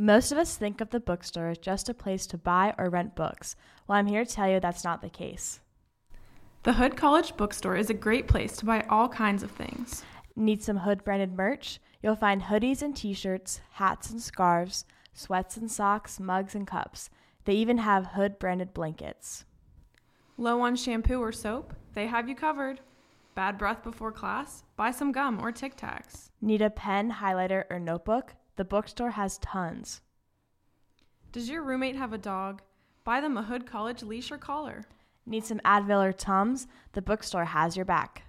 Most of us think of the bookstore as just a place to buy or rent books. Well, I'm here to tell you that's not the case. The Hood College Bookstore is a great place to buy all kinds of things. Need some Hood branded merch? You'll find hoodies and t shirts, hats and scarves, sweats and socks, mugs and cups. They even have Hood branded blankets. Low on shampoo or soap? They have you covered. Bad breath before class? Buy some gum or Tic Tacs. Need a pen, highlighter, or notebook? The bookstore has tons. Does your roommate have a dog? Buy them a Hood College leash or collar. Need some Advil or Tums? The bookstore has your back.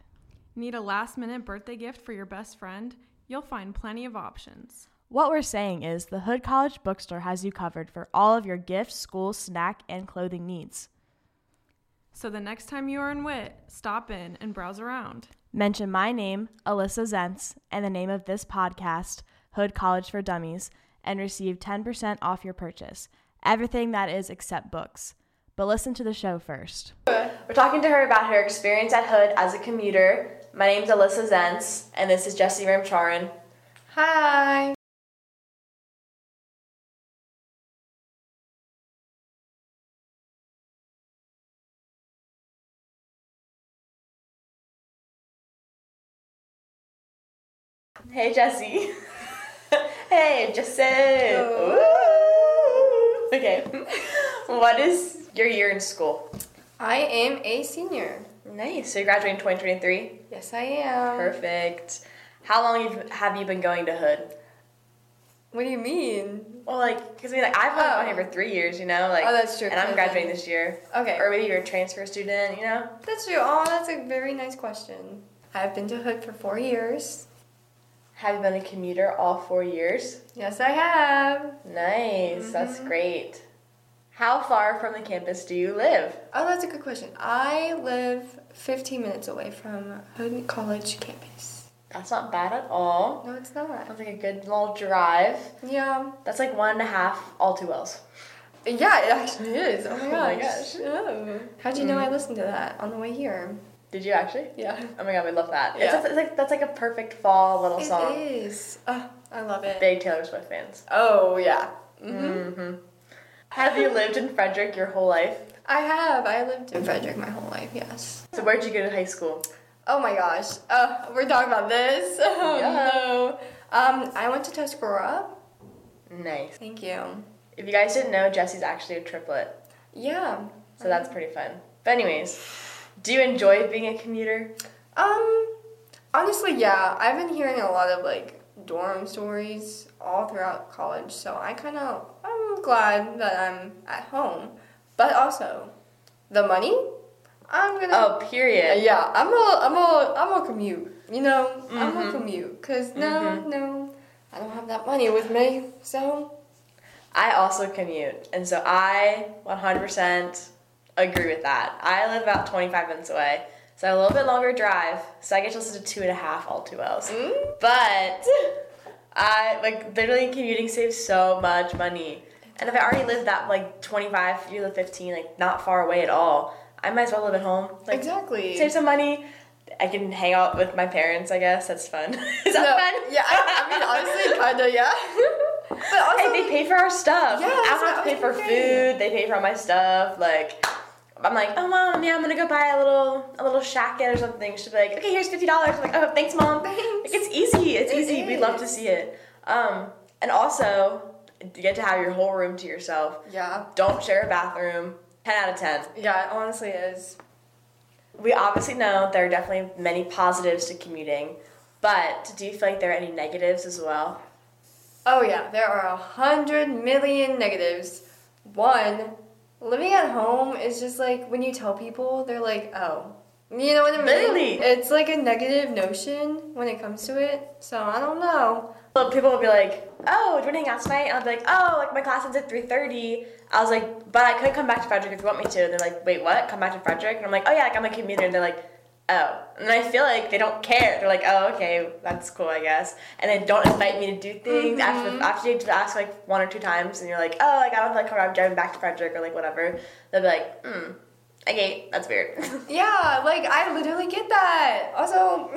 Need a last minute birthday gift for your best friend? You'll find plenty of options. What we're saying is the Hood College Bookstore has you covered for all of your gift, school, snack, and clothing needs. So the next time you are in WIT, stop in and browse around. Mention my name, Alissa Zentz, and the name of this podcast, Hood College for Dummies, and receive 10% off your purchase. Everything that is except books. But listen to the show first. We're talking to her about her experience at Hood as a commuter. My name's Alissa Zentz, and this is Jesse Ramcharan. Hi. Hey, Jesse. hey, Jesse. Oh. Ooh. Okay. what is your year in school? I am a senior. Nice. So you're graduating 2023? Yes, I am. Perfect. How long you've- you been going to Hood? What do you mean? Well, like, because I mean, like, I've only Oh. here for three years, you know? Like, Oh, that's true, And I'm graduating this year. Okay. Or maybe you're a transfer student, you know? That's true. Oh, that's a very nice question. I've been to Hood for four years. Have you been a commuter all four years? Yes, I have. Nice. That's Mm-hmm. great. How far from the campus do you live? Oh, that's a good question. I live 15 minutes away from Hood College campus. That's not bad at all. No, it's not. Sounds like a good little drive. Yeah. That's like one and a half all too wells. Yeah, it actually is. Oh my Oh my gosh. gosh. Oh. How'd you know I listened to that on the way here? Did you actually? Yeah. Oh my god, we love that. Yeah. It's, it's like that's like a perfect fall little It song. is. Oh, I love it. Big Taylor Swift fans. Oh, yeah. hmm Mm-hmm. Have you lived in Frederick your whole life? I have. I lived in Frederick my whole life, yes. So where'd you go to high school? Oh my gosh. Uh, we're talking about this. Oh Yeah. no. Um, I went to Tuscarora. Nice. Thank you. If you guys didn't know, Jesse's actually a triplet, Yeah. so that's pretty fun. But anyways, do you enjoy being a commuter? Um, honestly, yeah. I've been hearing a lot of like dorm stories all throughout college, so I kind of I'm glad that I'm at home. But also, the money, I'm gonna. Oh, period. Yeah, I'm a, I'm a, I'm a commute. You know, I'm a Mhm. commute. Cause no, Mhm. no, I don't have that money with me. So I also commute, and so I 100% agree with that. I live about 25 minutes away, so a little bit longer drive, so I get to listen to two and a half all too wells. mm, But I like literally commuting saves so much money. And if I already live that like 25, you live 15, like not far away at all, I might as well live at home. Like exactly. save some money. I can hang out with my parents, I guess. That's fun. Is that No, fun? Yeah, I, I mean honestly, kinda yeah. but also, Hey, they pay for our stuff. Yeah, I don't have to pay for food. They pay for all my stuff. Like, I'm like, oh mom, yeah, I'm gonna go buy a little a little shacket or something. She'll be like, okay, here's fifty dollars. I'm like, oh, thanks, mom. Thanks. Like, it's easy. It's It easy. We love to see it. Um, and also, you get to have your whole room to yourself. yeah, Don't share a bathroom. Ten out of ten. yeah, it honestly is. We obviously know there are definitely many positives to commuting, but do you feel like there are any negatives as well? Oh yeah, there are a hundred million negatives. One, living at home is just like when you tell people, they're like, oh. You know what I mean? Literally. It's like a negative notion when it comes to it. So I don't know. Well, people will be like, "Oh, do you want to hang out tonight?" And I'll be like, "Oh, like my class ends at 3.30. I was like, "But I could come back to Frederick if you want me to." And they're like, "Wait, what? Come back to Frederick?" And I'm like, "Oh yeah, like I'm a commuter." And they're like, "Oh," and I feel like they don't care. They're like, "Oh, okay, that's cool, I guess." And they don't invite me to do things after Mhm. after you ask like one or two times, and you're like, "Oh, like I don't like I'm driving back to Frederick or like whatever." They'll be like, "Hmm, okay, that's weird." Yeah, like I literally get that. Also,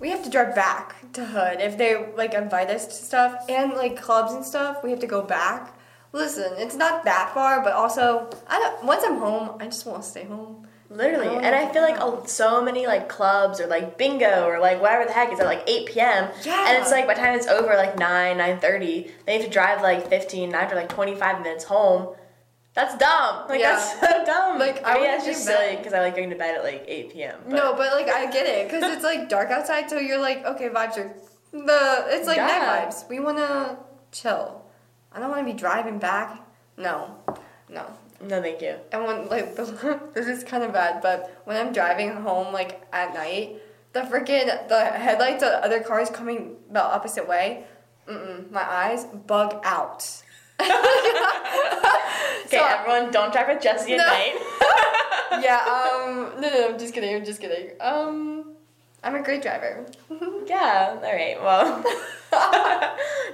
we have to drive back to Hood if they like invite us to stuff and like clubs and stuff. We have to go back. Listen, it's not that far, but also I don't. Once I'm home, I just want to stay home. Literally, Oh, and I feel like yeah. a, so many like clubs or like bingo or like whatever the heck is at like 8 p.m. Yeah. And it's like by the time it's over like 9, 9.30, they have to drive like 15, after like 25 minutes home. That's dumb. Like Yeah. that's so dumb. Like, I mean, it's just silly because I like going to bed at like 8 p.m. But No, but like I get it because it's like dark outside, so you're like, okay, vibes are the. It's like night vibes. We wanna chill. I don't want to be driving back. No, no. No, thank you. And when like this is kind of bad, but when I'm driving home like at night, the freaking the headlights of other cars coming the opposite way, mm-mm, my eyes bug out. Okay, So- everyone, don't drive with Jesse at No. night. yeah. Um. No, no. I'm just kidding. I'm just kidding. Um. I'm a great driver. yeah. All right. Well,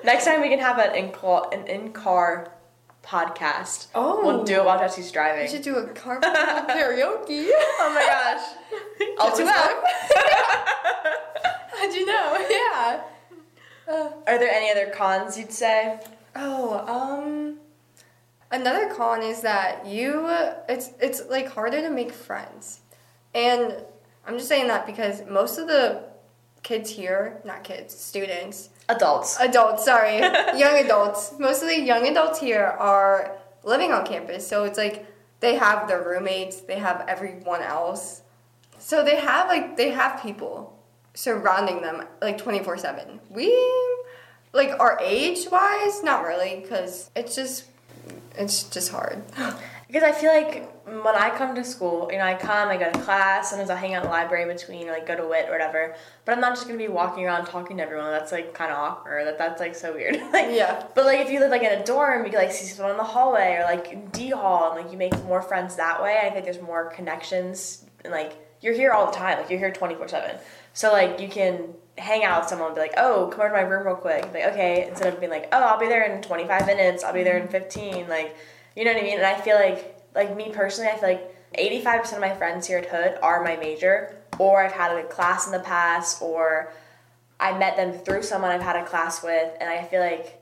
next time we can have an in an in car podcast. Oh. We'll do it while Jesse's driving. We should do a carpool karaoke. Oh my gosh. All too well. How'd you know? Yeah. Uh, Are there any other cons you'd say? oh, um, another con is that you it's it's like harder to make friends, and I'm just saying that because most of the kids here, not kids, students, Adults. adults, sorry, young adults. Most of the young adults here are living on campus, so it's like they have their roommates, they have everyone else. So they have like they have people surrounding them like 24/7. We like our age wise, not really cuz it's just it's just hard. Because I feel like when I come to school, you know, I come, I go to class, sometimes I'll hang out in the library in between, or like go to WIT or whatever. But I'm not just gonna be walking around talking to everyone. That's like kind of awkward. That that's like so weird. like, Yeah. But like if you live like in a dorm, you can like see someone in the hallway or like in D hall, and like you make more friends that way. I think there's more connections, and like you're here all the time. Like you're here 24 seven. So like you can hang out with someone and be like, oh, come over to my room real quick. Like okay, instead of being like, oh, I'll be there in 25 minutes. I'll be there in 15. Like you know what I mean? And I feel like, like me personally, I feel like 85% of my friends here at Hood are my major, or I've had a class in the past, or I met them through someone I've had a class with, and I feel like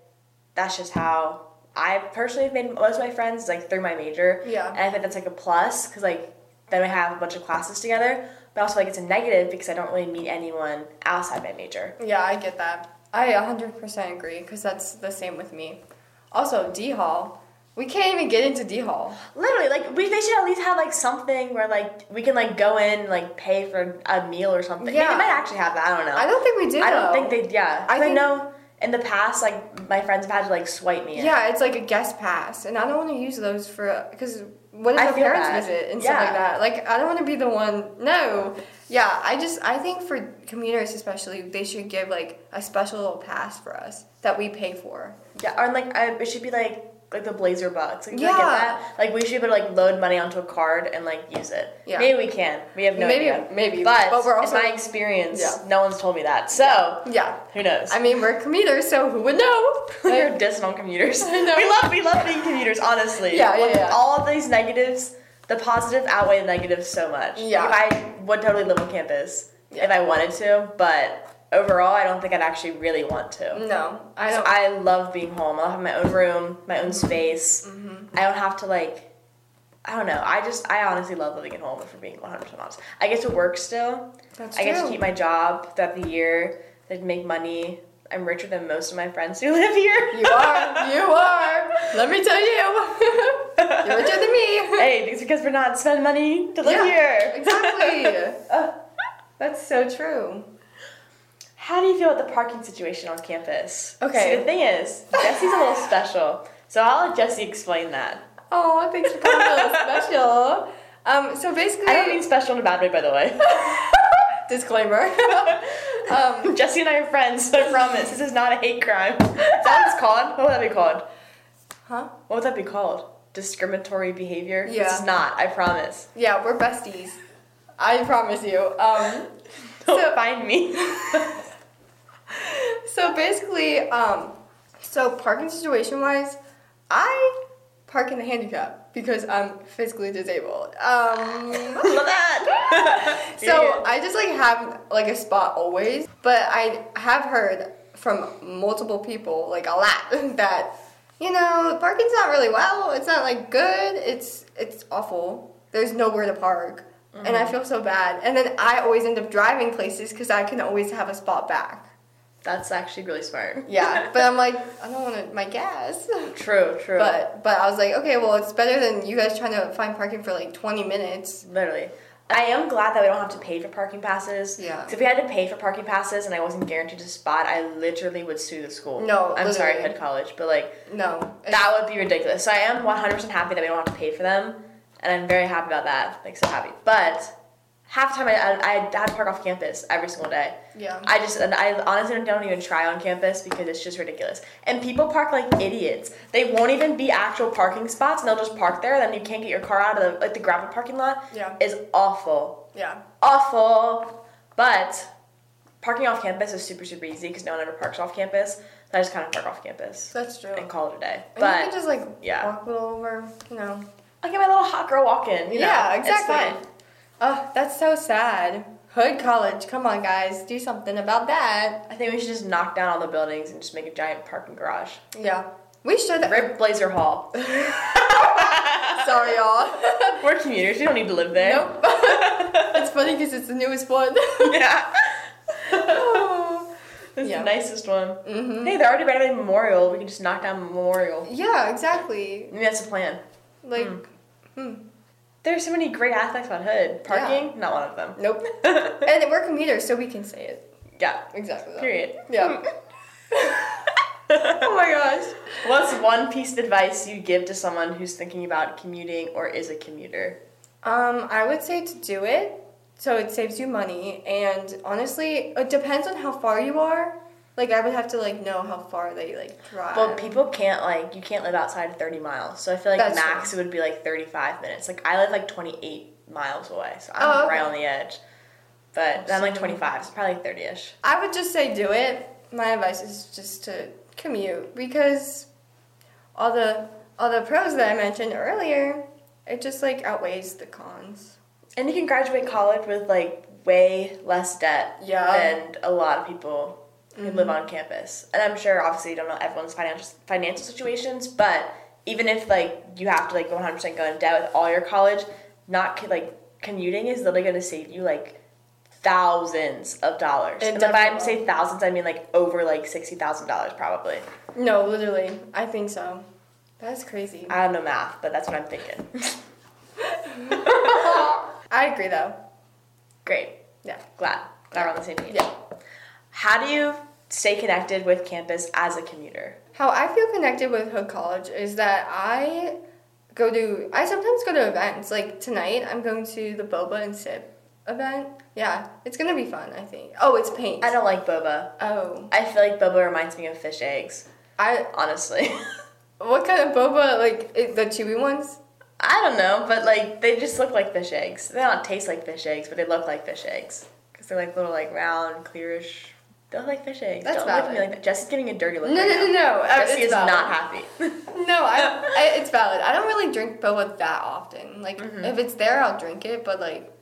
that's just how I personally have made most of my friends like through my major. Yeah. And I think that's like a plus because like then we have a bunch of classes together. But also like it's a negative because I don't really meet anyone outside my major. Yeah, I get that. I 100% agree cuz that's the same with me. Also, D Hall. We can't even get into D Hall. Literally, like we they should at least have like something where like we can like go in and, like pay for a meal or something. Maybe Yeah. they might actually have that. I don't know. I don't think we do. I don't though. think they. Yeah, I I, know in the past, like my friends have had to like swipe me. In. Yeah, it's like a guest pass, and I don't want to use those for because what if I our parents that. visit and stuff like that? Like, I don't want to be the one. No, yeah, I just I think for commuters especially, they should give like a special little pass for us that we pay for. Yeah, or like I, it should be like like the Blazer bucks. Like, yeah. Yeah. get that? Like we should be able to like load money onto a card and like use it. Yeah. Maybe we can. We have no maybe, idea. maybe, But, but we're also in my experience, Yeah. no one's told me that. So yeah. who knows? I mean, we're commuters, so who would know? We're dissing on commuters. We love we love being commuters, honestly. Yeah, yeah, yeah. All of these negatives, the positive outweigh the negatives so much. Yeah. Like, I would totally live on campus Yeah. if I wanted to, but overall, I don't think I'd actually really want to. no, I don't. I love being home. I'll have my own room, my own space. Mm-hmm. I don't have to like. I don't know. I just I honestly love living at home. If we're being one hundred percent honest, I get to work still. That's I get to keep my job throughout the year. I make money. I'm richer than most of my friends who live here. You are. You are. Let me tell you. You're richer than me. hey, it's because we're not spending money to live Yeah, here. Exactly. Uh, that's so true. How do you feel about the parking situation on campus? Okay. See, the thing is, Jesse's a little special, so I'll let Jesse explain that. Oh, thanks for calling me a little special. Um, so basically, I don't mean special in a bad way, by the way. disclaimer. um, Jesse and I are friends. I promise. This is not a hate crime. Is that what it's called? What would that be called? huh? What would that be called? Discriminatory behavior? Yeah. This is not. I promise. Yeah, we're besties. I promise you. Um, Don't So- find me. So basically, um, so parking situation wise, I park in the handicap because I'm physically disabled. Um, Love that. so I just like have like a spot always, but I have heard from multiple people like a lot that you know parking's not really well. It's not like good. It's it's awful. There's nowhere to park, and I feel so bad. And then I always end up driving places because I can always have a spot back. That's actually really smart. Yeah, but I'm like I don't want to my gas. True, true. But but I was like, okay, well, it's better than you guys trying to find parking for like 20 minutes. Literally. I am glad that we don't have to pay for parking passes. Yeah. 'Cause if we had to pay for parking passes and I wasn't guaranteed a spot, I literally would sue the school. No, I'm sorry, literally. Hood college, but like No, that would be ridiculous. So I am 100% happy that we don't have to pay for them, and I'm very happy about that. Like so happy. But half the time I, I, I had to park off campus every single day. yeah. I just, and I honestly don't even try on campus because it's just ridiculous. And people park like idiots. They won't even be actual parking spots, and they'll just park there. And then you can't get your car out of the like the gravel parking lot. Yeah. is awful, yeah. awful. But parking off campus is super super easy because no one ever parks off campus. So I just kind of park off campus That's true. and call it a day. And you But can just like yeah. walk a little over, you know. I get my little hot girl walk in. You know, Yeah, it's exactly. fine. Oh, that's so sad. Hood College, come on, guys, do something about that. I think we should just knock down all the buildings and just make a giant parking garage. Yeah, we should. Rip Blazer Hall. Sorry, y'all. We're commuters. We don't need to live there. nope. it's funny because it's the newest one. yeah. It's Yeah. the nicest one. hmm Hey, they're already renovating Memorial. We can just knock down Memorial. Yeah, exactly. Maybe that's the plan. Like, Mm. hmm. There's so many great aspects about Hood. Parking, not one of them. nope. and we're commuters, so we can say it. yeah. Exactly. that. Period. Yeah. oh my gosh. What's one piece of advice you give to someone who's thinking about commuting or is a commuter? Um, I would say to do it so it saves you money and honestly, it depends on how far you are. Like I would have to like know how far they like drive. Well, people can't like you can't live outside of 30 miles. So I feel like That's max it would be like 35 minutes. Like I live like 28 miles away, so I'm Oh, okay. right on the edge. But oh, I'm like 25, so probably like 30ish. I would just say do it. My advice is just to commute because all the all the pros that I mentioned earlier, it just like outweighs the cons. And you can graduate college with like way less debt Yeah. than a lot of people who live on campus. And I'm sure obviously you don't know everyone's financial financial situations, but even if like you have to like 100% go in debt with all your college, not like commuting is literally going to save you like thousands of dollars. It and if I say thousands, I mean like over like $60,000 probably. No, literally, I think so. That's crazy. I don't know math, but that's what I'm thinking. I agree though. Great. Yeah. Glad. Glad we're on the same page. Yeah. How do you stay connected with campus as a commuter? How I feel connected with Hood College is that I go to I sometimes go to events. Like tonight I'm going to the Boba and Sip event. Yeah, it's gonna be fun, I think. Oh, it's paint. I don't like boba. Oh. I feel like boba reminds me of fish eggs, I honestly. what kind of boba like the chewy ones? I don't know, but like they just look like fish eggs. They don't taste like fish eggs, but they look like fish eggs because they're like little like round, clearish. Look like fish eggs. That's don't look at me valid. like that. Jesse's giving a dirty look No, right no, no, no. Uh, Jesse is valid. not happy. No, I, I it's valid. I don't really drink boba that often. Like Mhm. if it's there, I'll drink it, but like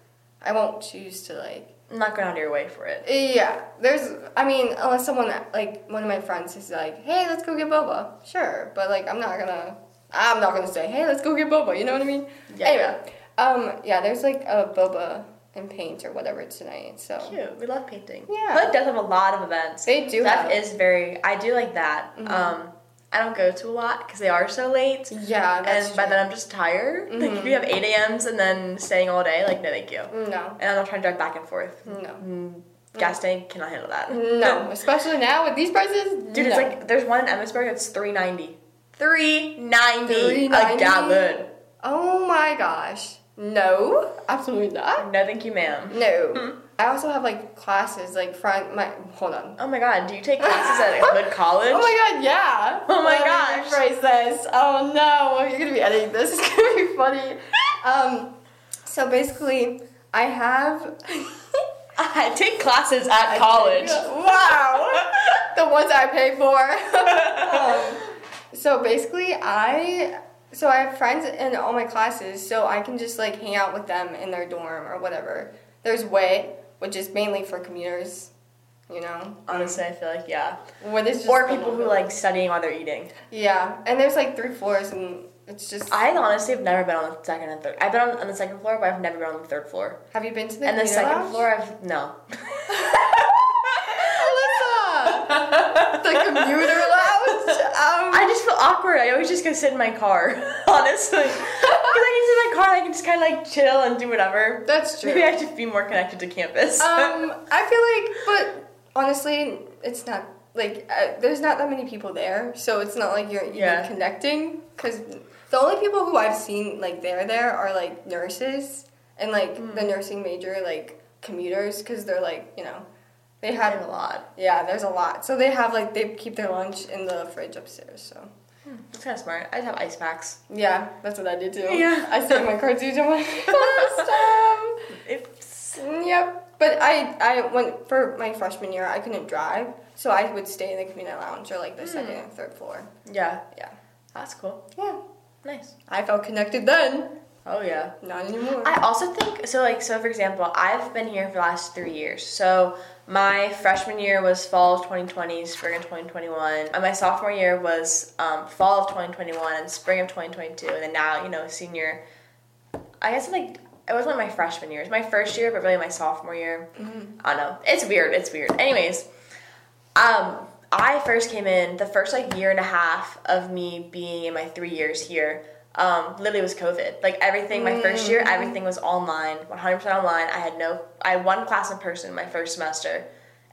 I won't choose to like I'm not going out of your way for it. Yeah, there's. I mean, unless someone like one of my friends is like, "Hey, let's go get boba." Sure, but like, I'm not gonna. I'm not gonna say, "Hey, let's go get boba." You know what I mean? Yeah. Anyway, um, yeah, there's like a boba and paint or whatever tonight. So Cute. We love painting. Yeah. Hood does have a lot of events. they do That have. is very. I do like that. Mhm. Um, I don't go to a lot because they are so late. yeah, that's and by true. then I'm just tired. Like if Mhm. you have 8 a.m.s and then staying all day, like no thank you. no, And I'm not trying to drive back and forth. no, Mm, gas tank cannot handle that. no. Especially now with these prices, Dude, it's like there's one in Emmitsburg that's 390. 390 a $3.90? gallon. oh my gosh, no, absolutely not. No thank you, ma'am. No. Hmm. I also have like classes like front my hold on. Oh my god, do you take classes at a Hood college? Oh my god, yeah. Oh my gosh. Rephrase this. Oh no, you're gonna be editing this. It's gonna be funny. Um, so basically, I have. I take classes at college. wow, the ones I pay for. um, so basically, I so I have friends in all my classes, so I can just like hang out with them in their dorm or whatever. There's Way, which is mainly for commuters, you know. Honestly, I feel like yeah. What is just Or people who like studying while they're eating. Yeah, and there's like three floors, and it's just. I honestly have never been on the second and third. I've been on, on the second floor, but I've never been on the third floor. have you been to the and the second lounge? floor, I've no. Alissa, the commuter I just feel awkward. I always just go sit in my car, honestly. Because I can sit in my car, I can just kind of like chill and do whatever. that's true. Maybe I should be more connected to campus. um, I feel like, but honestly, it's not like uh, there's not that many people there, so it's not like you're even Yeah. connecting. Because the only people who I've seen like there there are like nurses and like Hmm. the nursing major like commuters, because they're like you know they have a lot. yeah there's a lot, so they have like they keep their lunch in the fridge upstairs. So hmm, That's kind of smart. I'd have ice packs. yeah, that's what I did too. Yeah. I saved my cartridge on my It's, mm, Yep. But I I went for my freshman year. I couldn't drive, so I would stay in the community lounge or like the second hmm. and third floor. yeah. Yeah. That's cool. Yeah. Nice. I felt connected then. Oh, yeah. Not anymore. I also think so. Like so, for example, I've been here for the last three years. So my freshman year was fall of 2020, spring of 2021, and my sophomore year was um, fall of 2021 and spring of 2022, and then now you know senior. I guess like it wasn't like my freshman year; it was my first year, but really my sophomore year. I don't know. It's weird. It's weird. Anyways, um, I first came in the first like year and a half of me being in my three years here. Um, literally was COVID. Like everything, my first year, everything was online, 100% online. I had no, I had one class in person my first semester,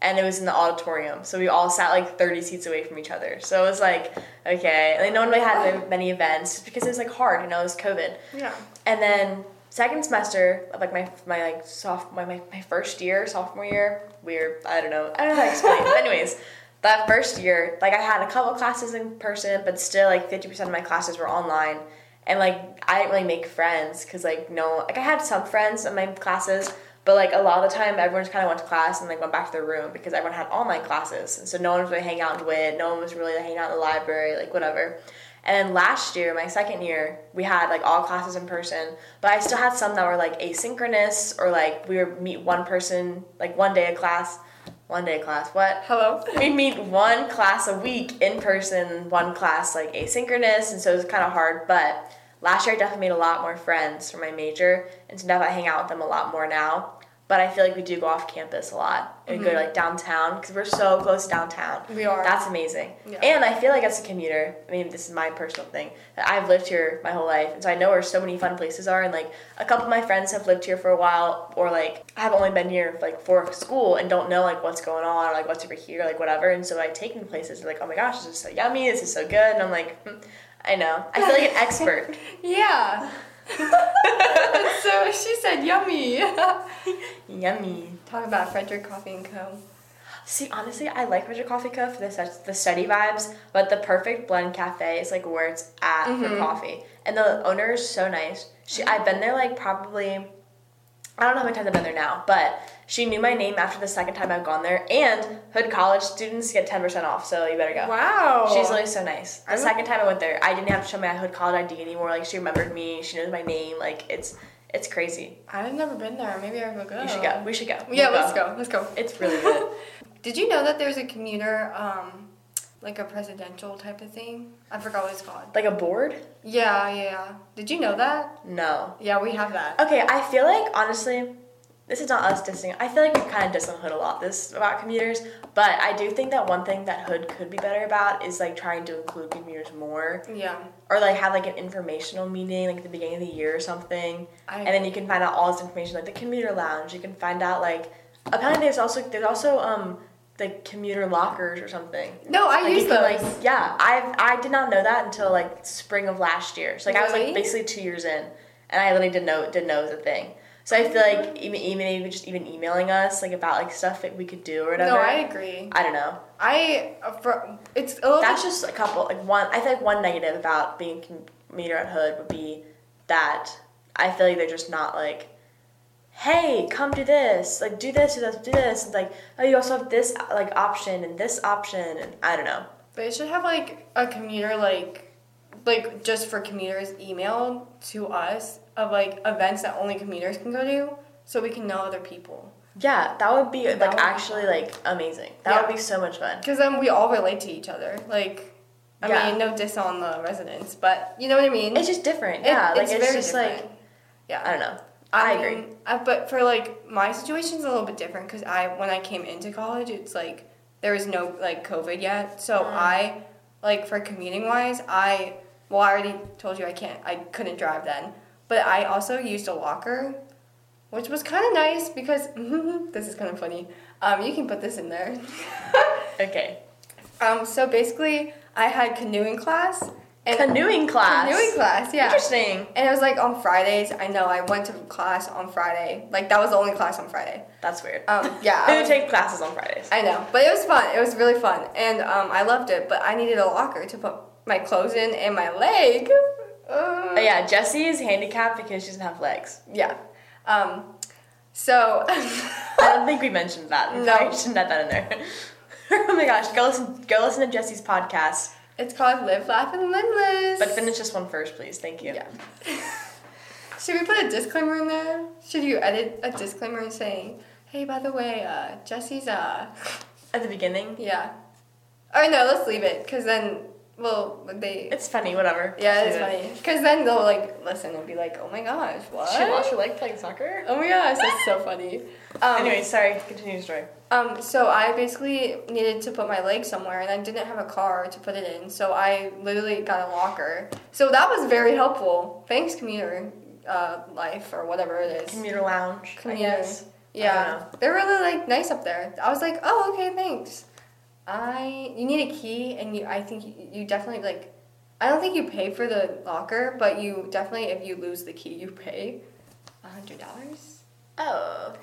and it was in the auditorium. So we all sat like 30 seats away from each other. So it was like, okay. And then no one really had many events because it was like hard, you know, it was COVID. yeah. And then second semester of like my my like soft my, my, my first year, sophomore year, weird, I don't know. I don't know how to explain. but anyways, that first year, like I had a couple classes in person, but still like fifty percent of my classes were online. And like I didn't really make friends because like no like I had some friends in my classes, but like a lot of the time everyone just kind of went to class and like went back to their room because everyone had online classes, and so no one was really hanging out in WIT, no one was really hanging out in the library, like whatever. And then last year, my second year, we had like all classes in person, but I still had some that were like asynchronous or like we would meet one person like one day a class, one day class. What? Hello. we meet one class a week in person, one class like asynchronous, and so it was kind of hard. But last year, I definitely made a lot more friends from my major, and so now I hang out with them a lot more now. But I feel like we do go off campus a lot and go to like downtown because we're so close downtown. We are. That's amazing. Yeah. And I feel like as a commuter, I mean, this is my personal thing, I've lived here my whole life. And so I know where so many fun places are. And like a couple of my friends have lived here for a while, or like I have only been here like for school and don't know like what's going on or like what's over here, like whatever. And so I take them places, they're like, oh my gosh, this is so yummy, this is so good. And I'm like, hmm, I know. I feel like an expert. Yeah. so she said yummy. yummy. Talk about Frederick Coffee and Co. See, honestly, I like Frederick Coffee Co. for the the study vibes, but the Perfect Blend Cafe is like where it's at for mm-hmm. coffee, and the owner is so nice. She, I've been there like probably, I don't know how many times I've been there now, but she knew my name after the second time I've gone there, and Hood College students get ten percent off, so you better go. Wow. She's really so nice. The I don't- second time I went there, I didn't have to show my Hood College ID anymore. Like she remembered me, she knows my name. Like it's it's crazy. I've never been there. Maybe I will go. You should go. We should go. Yeah, We'll let's go. Let's go. It's really good. Did you know that there's a commuter, um, like a presidential type of thing? I forgot what it's called. like a board? Yeah, yeah, yeah. Did you know that? No. Yeah, we have that. Okay, I feel like honestly, this is not us dissing. I feel like we've kind of dissed on Hood a lot this about commuters, but I do think that one thing that Hood could be better about is like trying to include commuters more, Yeah. or like have like an informational meeting like at the beginning of the year or something, I and then you can find out all this information like the commuter lounge. You can find out like apparently there's also there's also um like commuter lockers or something. No, I Like, use you can, like yeah, I I did not know that until like spring of last year. So like I was like basically two years in, and I literally didn't know didn't know it was a thing. So I feel like even even even just even emailing us like about like stuff that we could do or whatever. no, I agree. I don't know. I uh, for, it's a little. That's bit, just a couple like one. I think one negative about being a commuter at Hood would be that I feel like they're just not like, hey, come do this, like do this, do this, do this, and like oh you also have this like option and this option and I don't know. But it should have like a commuter like like just for commuters emailed to us of like events that only commuters can go to so we can know other people. Yeah, that would be That like would be actually like amazing. That Yeah. would be so much fun. Because then we all relate to each other. Like, I Yeah. mean, no diss on the residents, but you know what I mean? It's just different. It- Yeah, like it's, very just different. like yeah. I don't know. I, agree. I, but for like my situation's a little bit different because I when I came into college, it's like there was no like COVID yet, so Mm. I like for commuting wise, I well I already told you I can't I couldn't drive then, but I also used a locker, which was kind of nice because this is kind of funny. Um, you can put this in there. Okay. um, so basically, I had canoeing class and Canoeing class. Canoeing class, yeah. Interesting. And it was like on Fridays. I know I went to class on Friday. Like that was the only class on Friday. That's weird. Um, yeah, I, Who take classes on Fridays? I know, but it was fun. It was really fun, and um, I loved it. But I needed a locker to put my clothes in and my leg. Uh, Oh, yeah, Jesse is handicapped because she doesn't have legs. yeah. Um, so I don't think we mentioned that. We No. probably shouldn't have that in there. oh my gosh, go listen go listen to Jesse's podcast. It's called Live, Laugh, and Limitless. But finish this one first, please. Thank you. Yeah. Should we put a disclaimer in there? Should you edit a disclaimer saying, "Hey, by the way, uh, Jesse's uh." At the beginning. Yeah. Oh, no, let's leave it, cause then, well, they. It's funny, whatever. yeah, it's funny. Cause then they'll like listen and be like, "Oh my gosh, what?" She lost her leg playing soccer? Oh my gosh, that's so funny. Um, anyway, sorry, continue the story. Um, so I basically needed to put my leg somewhere, and I didn't have a car to put it in, so I literally got a locker. So that was very helpful. Thanks, commuter uh, life or whatever it is. Commuter lounge. Commuter. Yeah, they're really like nice up there. I was like, oh, okay, thanks. I you need a key, and you I think you, you definitely like. I don't think you pay for the locker, but you definitely if you lose the key, you pay a hundred dollars. Oh.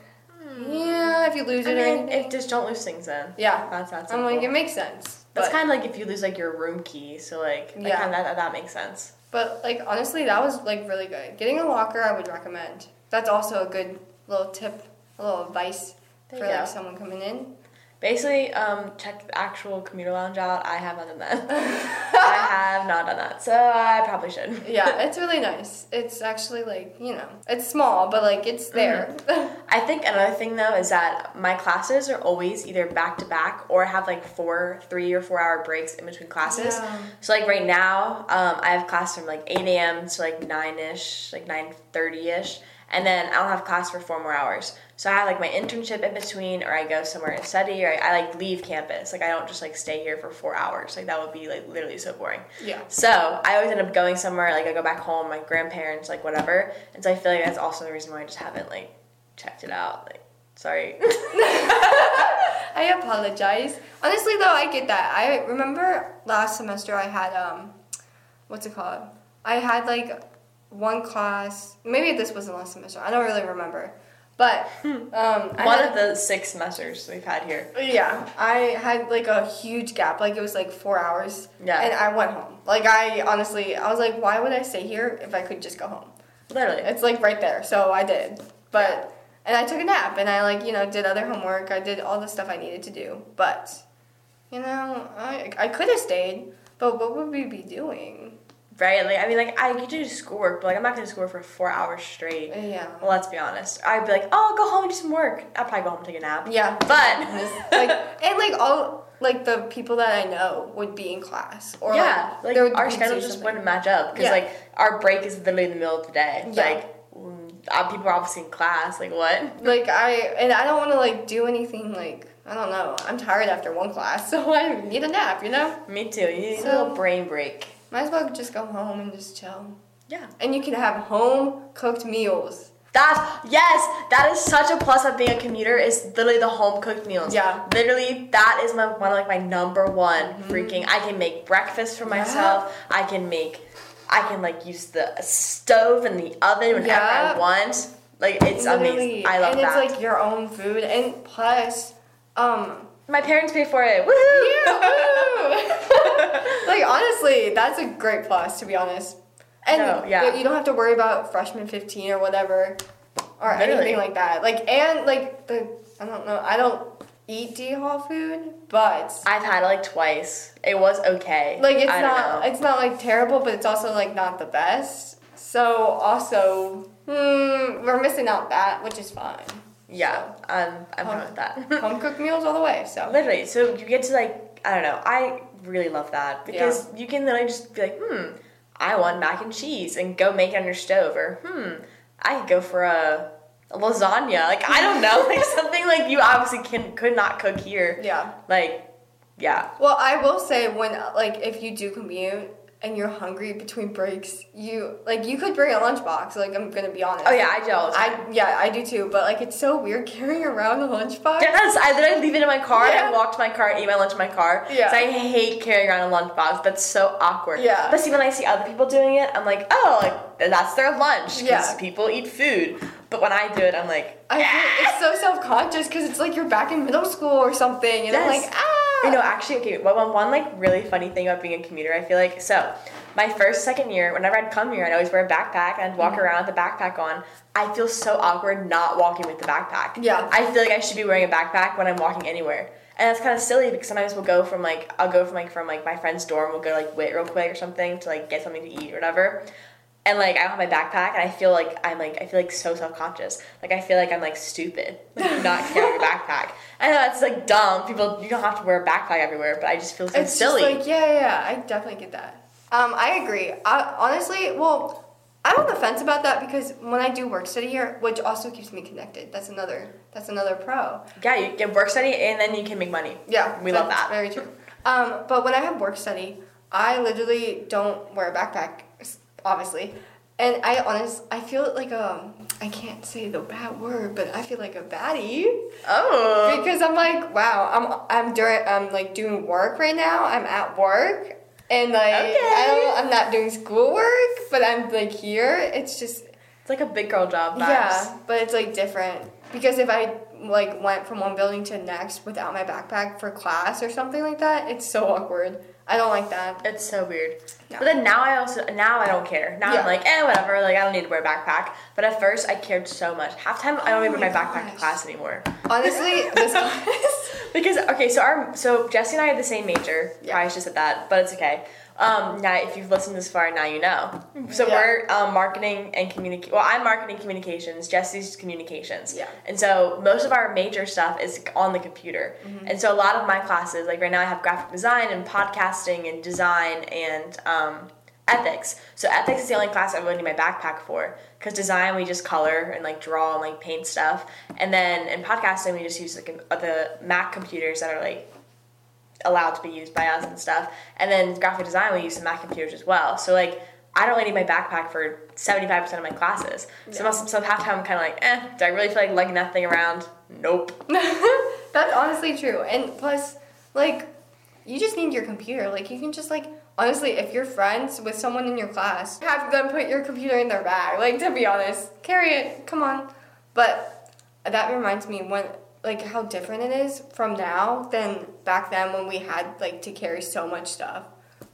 Hmm. Yeah, if you lose I it or anything. if just don't lose things then. yeah, That's that's I'm like it makes sense. That's kind of like if you lose like your room key, so like that Yeah. that, that makes sense. but like honestly, that was like really good. Getting a locker, I would recommend. That's also a good little tip, a little advice There for like go. someone coming in. Basically, um, check the actual commuter lounge out. I have not done that. I have not done that, so I probably should. yeah, it's really nice. It's actually like you know, it's small, but like it's there. I think another thing though is that my classes are always either back to back or have like four, three or four hour breaks in between classes. Yeah. So like right now, um, I have class from like eight a.m. to like nine ish, like nine thirty ish, and then I don't have class for four more hours. So I have like my internship in between, or I go somewhere and study, or I, I like leave campus. Like I don't just like stay here for four hours. Like that would be like literally so boring. yeah. So I always end up going somewhere, like I go back home, my grandparents, like whatever. And so I feel like that's also the reason why I just haven't like checked it out. Like, sorry. I apologize. Honestly, though, I get that. I remember last semester I had um, what's it called? I had like one class. Maybe this wasn't last semester. I don't really remember. But um, One had- of the six semesters we've had here. Yeah, I had like a huge gap. Like it was like four hours. Yeah. And I went home. Like I honestly, I was like, why would I stay here if I could just go home? Literally. It's like right there. So I did. But and I took a nap and I like you know did other homework. I did all the stuff I needed to do. But you know, I I could have stayed. But what would we be doing? Right? Like, I mean, like, I could do schoolwork, but like, I'm not gonna do schoolwork for four hours straight. Yeah. Well, let's be honest. I'd be like, oh, I'll go home and do some work. I'll probably go home and take a nap. Yeah. But, like and like all like the people that I know would be in class or yeah, like, would our schedule just wouldn't match up because Yeah. like our break is literally in the middle of the day. Yeah. Like mm, uh, people are obviously in class. Like what? Like I and I don't want to like do anything like I don't know. I'm tired after one class, so I need a nap. You know, Me too. You need a little brain break. Might as well just go home and just chill. Yeah. And you can have home cooked meals. That yes, that is such a plus of being a commuter is literally the home cooked meals. Yeah. Literally, that is my one of like my number one freaking. I can make breakfast for Mm-hmm. Yeah. myself. I can make, I can like use the stove and the oven whenever Yeah. I want. Like it's amazing. I love and that. it's like your own food, and plus, um, my parents pay for it. Woohoo! like honestly, that's a great plus to be honest. And No, yeah. you don't have to worry about freshman fifteen or whatever, or Literally. anything like that. Like and like the I don't know. I don't eat D Hall food, but I've had it like twice. It was okay. like it's I know. it's not like terrible, but it's also like not the best. So also, hmm, we're missing out that, which is fine. Yeah, um, I'm Home- fine with that. Home cooked meals all the way. So Literally, so you get to like I don't know. I really love that because you can literally just be like, hmm, I want mac and cheese, and go make it on your stove, or hmm, I could go for a, a lasagna. Like I don't know, like something like you obviously can could not cook here. yeah. Like, yeah, Well, I will say when like if you do commute and you're hungry between breaks, you like you could bring a lunchbox. Like I'm gonna be honest. oh yeah, I do all the time. I yeah I do too. But like it's so weird carrying around a lunchbox. Yes, I literally leave it in my car Yeah. and walk to my car eat my lunch in my car. Yeah. So I hate carrying around a lunchbox. That's so awkward. Yeah. But see, when I see other people doing it, I'm like, oh, like that's their lunch Yeah. people eat food. But when I do it, I'm like, I feel it's so self conscious because it's like you're back in middle school or something, and I'm like ah. You know, actually, okay, well, one, one like really funny thing about being a commuter, I feel like, so my first, second year, whenever I'd come here, I'd always wear a backpack and I'd walk Mm-hmm. around with the backpack on. I feel so awkward not walking with the backpack. Yeah. I feel like I should be wearing a backpack when I'm walking anywhere. And that's kind of silly because sometimes we'll go from like, I'll go from like, from like my friend's dorm, we'll go like wait real quick or something to like get something to eat or whatever. And like I don't have my backpack and I feel like I'm like I feel like so self conscious. Like I feel like I'm like stupid, like not carrying a backpack. I know that's like dumb. People you don't have to wear a backpack everywhere, but I just feel so it's silly. just like yeah, yeah, I definitely get that. Um, I agree. I, honestly, well, I'm on the fence about that because when I do work study here, which also keeps me connected. That's another. That's another pro. yeah, you get work study and then you can make money. Yeah, We love that. Very true. Um, but when I have work study, I literally don't wear a backpack, obviously, and I honest, I feel like um, I can't say the bad word, but I feel like a baddie Oh. because I'm like, wow, I'm I'm during I'm like doing work right now. I'm at work. And like Okay. I don't, I'm not doing schoolwork, but I'm like here. It's just It's like a big girl job. Vibes. yeah, but it's like different because if I like went from one building to the next without my backpack for class or something like that, it's so awkward. I don't like that. It's so weird. But then now I also now I don't care. Now Yeah. I'm like, eh, whatever. Like I don't need to wear a backpack. But at first I cared so much. Half time I don't Oh even wear my my backpack to class anymore. Honestly, this class. Because okay, so our so Jesse and I had the same major. Yeah. Should have said that, but it's okay. Um, now if you've listened this far, now you know. So Yeah. we're um, marketing and communicate. Well, I'm marketing communications. Jesse's communications. Yeah. And so most of our major stuff is on the computer. Mm-hmm. And so a lot of my classes, like right now, I have graphic design and podcasting and design and um, ethics. So ethics is the only class I really need my backpack for. Because design we just color and like draw and like paint stuff, and then in podcasting we just use uh, the Mac computers that are like allowed to be used by us and stuff. And then graphic design we use the Mac computers as well. So like I don't really need my backpack for seventy five percent of my classes. So most so half time I'm kind of like, eh, do I really feel like lugging that thing around? Nope. That's honestly true. And plus, like, you just need your computer. Like, you can just, like, honestly, if you're friends with someone in your class, have them put your computer in their bag. Like, to be honest, carry it. Come on. But that reminds me when, like, how different it is from now than back then when we had, like, to carry so much stuff.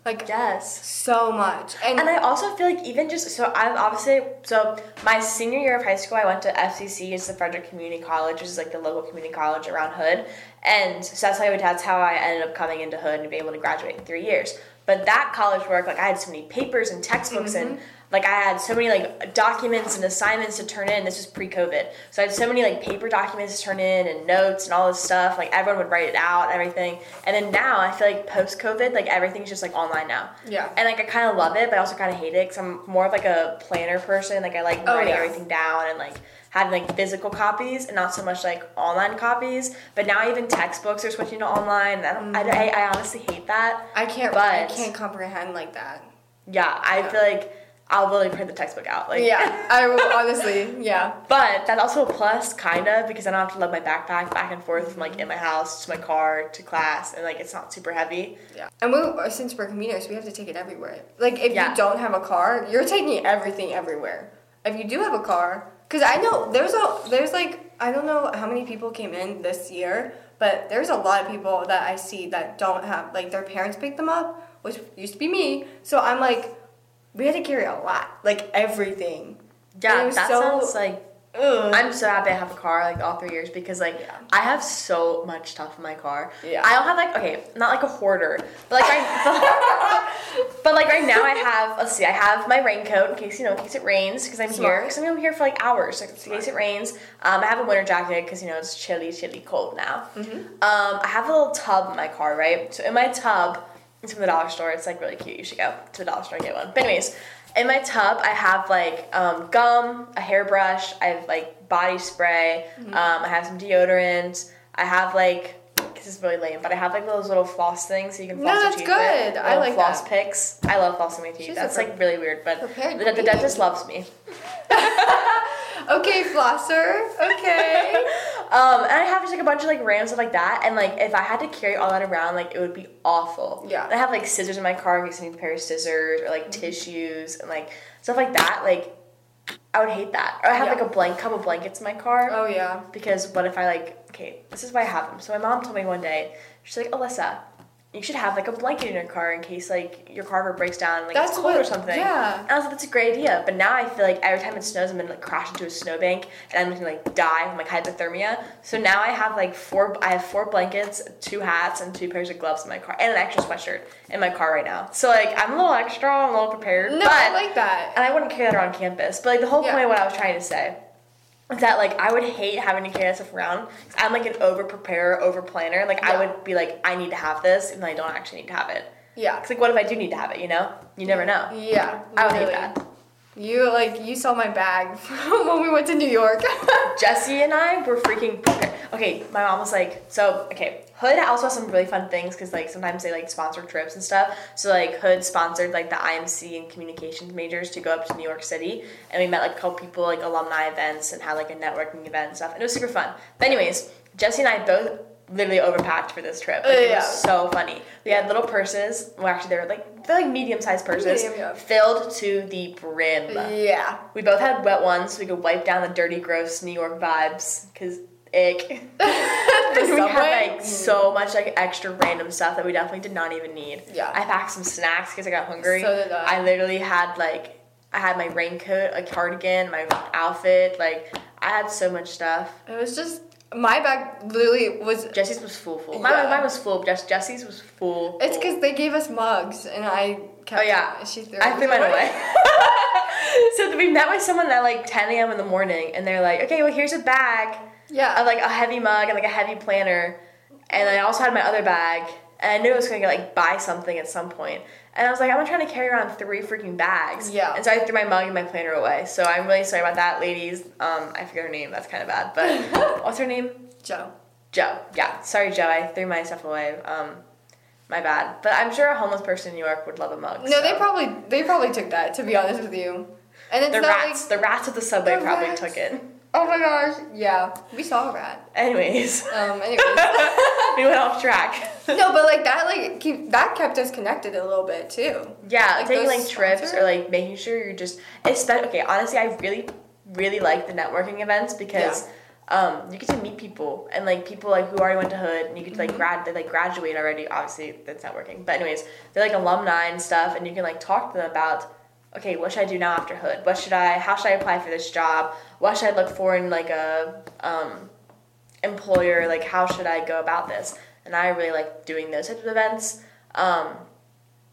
Like, Yes. so much. And, And I also feel like even just so I'm obviously so my senior year of high school I went to FCC, it's the Frederick Community College, which is like the local community college around Hood, and so that's how I, that's how I ended up coming into Hood and being able to graduate in three years. But that college work, like I had so many papers and textbooks and mm-hmm. Like I had so many like documents and assignments to turn in. This was pre-COVID, so I had so many like paper documents to turn in and notes and all this stuff. Like everyone would write it out, and everything. And then now I feel like post-COVID, like everything's just like online now. Yeah. And like I kind of love it, but I also kind of hate it because I'm more of like a planner person. Like I like Oh, writing yeah. everything down and like having like physical copies and not so much like online copies. But now even textbooks are switching to online. And I, don't, Mm-hmm. I, I, I honestly hate that. I can't, But I can't comprehend like that. Yeah, I Yeah. feel like I'll really print the textbook out. Like Yeah, I will, honestly, yeah. But that's also a plus, kind of, because I don't have to lug my backpack back and forth from like in my house to my car to class, and like it's not super heavy. Yeah. And we uh, since we're commuters, we have to take it everywhere. Like if Yeah. you don't have a car, you're taking everything everywhere. If you do have a car, because I know there's a there's like I don't know how many people came in this year, but there's a lot of people that I see that don't have like their parents pick them up, which used to be me. So I'm like, we had to carry a lot, like everything. Yeah, that so- sounds like Ugh. I'm so happy I have a car like all three years because like Yeah. I have so much stuff in my car. Yeah. I don't have like okay, not like a hoarder, but like I, but, like right now I have let's see, I have my raincoat in case you know in case it rains because I'm here because I'm here for like hours like, in case it rains. Um, I have a winter jacket because you know it's chilly, chilly, cold now. Mm-hmm. Um, I have a little tub in my car, right? So in my tub, it's from the dollar store. It's like really cute. You should go to the dollar store and get one. But anyways, in my tub, I have like um, gum, a hairbrush. I have like body spray. Mm-hmm. Um, I have some deodorant. I have like this is really lame, but I have like those little floss things so you can No, floss your that's teeth good. with. I like floss that. picks. I love flossing my teeth. She's That's like really weird, but the, the dentist loves me. okay, flosser. Okay. Um, and I have just like a bunch of like random stuff like that, and like if I had to carry all that around, like it would be awful. Yeah. And I have like scissors in my car in case I need a pair of scissors, or like tissues and like stuff like that. Like I would hate that. Or I have Yeah. like a blank couple blankets in my car oh yeah. because what if I like okay, this is why I have them. So my mom told me one day, she's like, Alissa, you should have like a blanket in your car in case like your car ever breaks down and like That's it's cold what- or something. yeah. And I was like, that's a great idea. But now I feel like every time it snows, I'm gonna like crash into a snowbank and I'm gonna like die from like hypothermia. So now I have like four. I have four blankets, two hats, and two pairs of gloves in my car, and an extra sweatshirt in my car right now. So like I'm a little extra. I'm a little prepared. No, but, I like that. and I wouldn't carry that around campus. But like the whole Yeah. point of what I was trying to say is that like I would hate having to carry that stuff around. 'cause I'm like an over preparer, over planner. Like I would be like, I need to have this, and then I don't actually need to have it. Yeah. Cause like what if I do need to have it? You know, you never know. Yeah. I would hate that. You like you saw my bag when we went to New York. Jesse and I were freaking. Okay, my mom was like, so okay, Hood also has some really fun things because like sometimes they like sponsor trips and stuff. So like Hood sponsored like the IMC and communications majors to go up to New York City, and we met like a couple people like alumni events and had like a networking event and stuff, and it was super fun. But anyways, Jesse and I both literally overpacked for this trip. Oh, like, it Yeah. was so funny. We had little purses. Well, actually, they were like they're like medium sized purses, Medium, yeah. filled to the brim. yeah. We both had wet ones, so we could wipe down the dirty, gross New York vibes. Cause ick. the we had like so much like extra random stuff that we definitely did not even need. Yeah. I packed some snacks because I got hungry. So did I. I literally had like I had my raincoat, a cardigan, my outfit. Like I had so much stuff. It was just my bag. Literally was. Jesse's was full, full. Mine, Yeah. mine was full. Jess, Jesse's was full. It's because they gave us mugs, and I kept. Oh, yeah. She threw. I threw mine away. so we met with someone at like 10 a.m. in the morning, and they're like, "Okay, well here's a bag." Yeah. of like a heavy mug and like a heavy planner, and I also had my other bag, and I knew I was gonna like buy something at some point, and I was like, I'm not trying to carry around three freaking bags. Yeah. And so I threw my mug and my planner away. So I'm really sorry about that, ladies. Um, I forget her name. That's kind of bad. But what's her name? Joe. Joe. Yeah. Sorry, Joe. I threw my stuff away. Um, my bad. But I'm sure a homeless person in New York would love a mug. No, they probably they probably took that. To be honest with you, and it's The not rats. like. the rats at the subway The probably rats. took it. Oh my gosh. Yeah, we saw a rat. Anyways, Um. Anyways. we went off track. No, but like that, like keep that kept us connected a little bit too. Yeah, Like taking like trips or like making sure you're just. Especially okay, honestly, I really, really like the networking events because um, you get to meet people and like people like who already went to Hood and you get to like Mm-hmm. grad they like graduate already. Obviously, that's networking, but anyways, they're like alumni and stuff, and you can like talk to them about. Okay, what should I do now after Hood? What should I? How should I apply for this job? What should I look for in like a um, employer? Like, how should I go about this? And I really like doing those types of events. Um,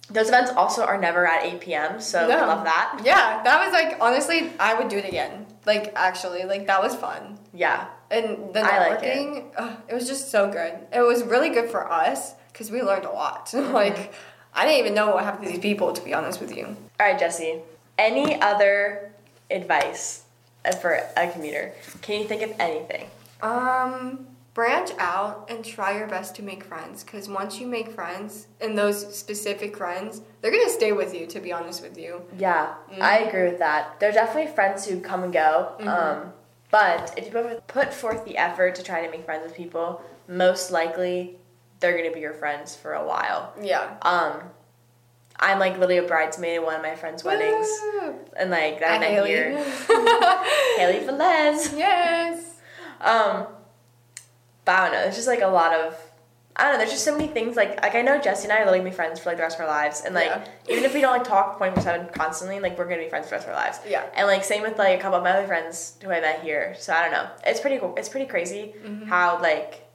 those events also are never at 8 p.m., so No. I love that. Yeah, that was like honestly, I would do it again. Like actually, like that was fun. Yeah. And the I like it. networking, ugh, it was just so good. It was really good for us because we learned a lot. Mm-hmm. like, I didn't even know what happened to these people, to be honest with you. All right, Jesse. Any other advice uh, for a commuter? Can you think of anything? Um, branch out and try your best to make friends because once you make friends and those specific friends, they're gonna stay with you. To be honest with you. Yeah, I agree with that. There are definitely friends who come and go. Um, but if you put- forth the effort to try to make friends with people, most likely they're gonna be your friends for a while. Yeah. Um, I'm like literally a bridesmaid at one of my friends' weddings, and like that night here, Haley Velez. yes. Um, but I don't know. It's just like a lot of I don't know. There's just so many things. Like like I know Jesse and I are literally gonna be friends for like the rest of our lives, and like Yeah. even if we don't like talk twenty four seven constantly, like we're gonna be friends for the rest of our lives. Yeah. And like same with like a couple of my other friends who I met here. So I don't know. It's pretty cool. It's pretty crazy Mm-hmm. how like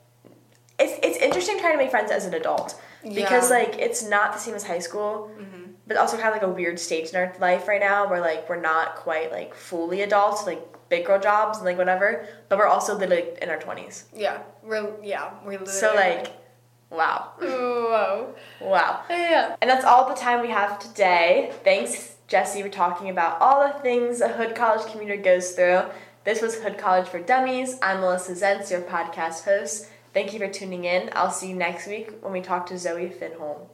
it's it's interesting trying to make friends as an adult because Yeah. like it's not the same as high school, Mhm. But also kind of like a weird stage in our life right now where like we're not quite like fully adults, like big girl jobs and like whatever, but we're also literally in our twenties. Yeah. We're yeah. We're So like, wow, Whoa. wow. Yeah. And that's all the time we have today. Thanks, Jesse, for talking about all the things a Hood College commuter goes through. This was Hood College for Dummies. I'm Alissa Zentz, your podcast host. Thank you for tuning in. I'll see you next week when we talk to Zoe Finholm.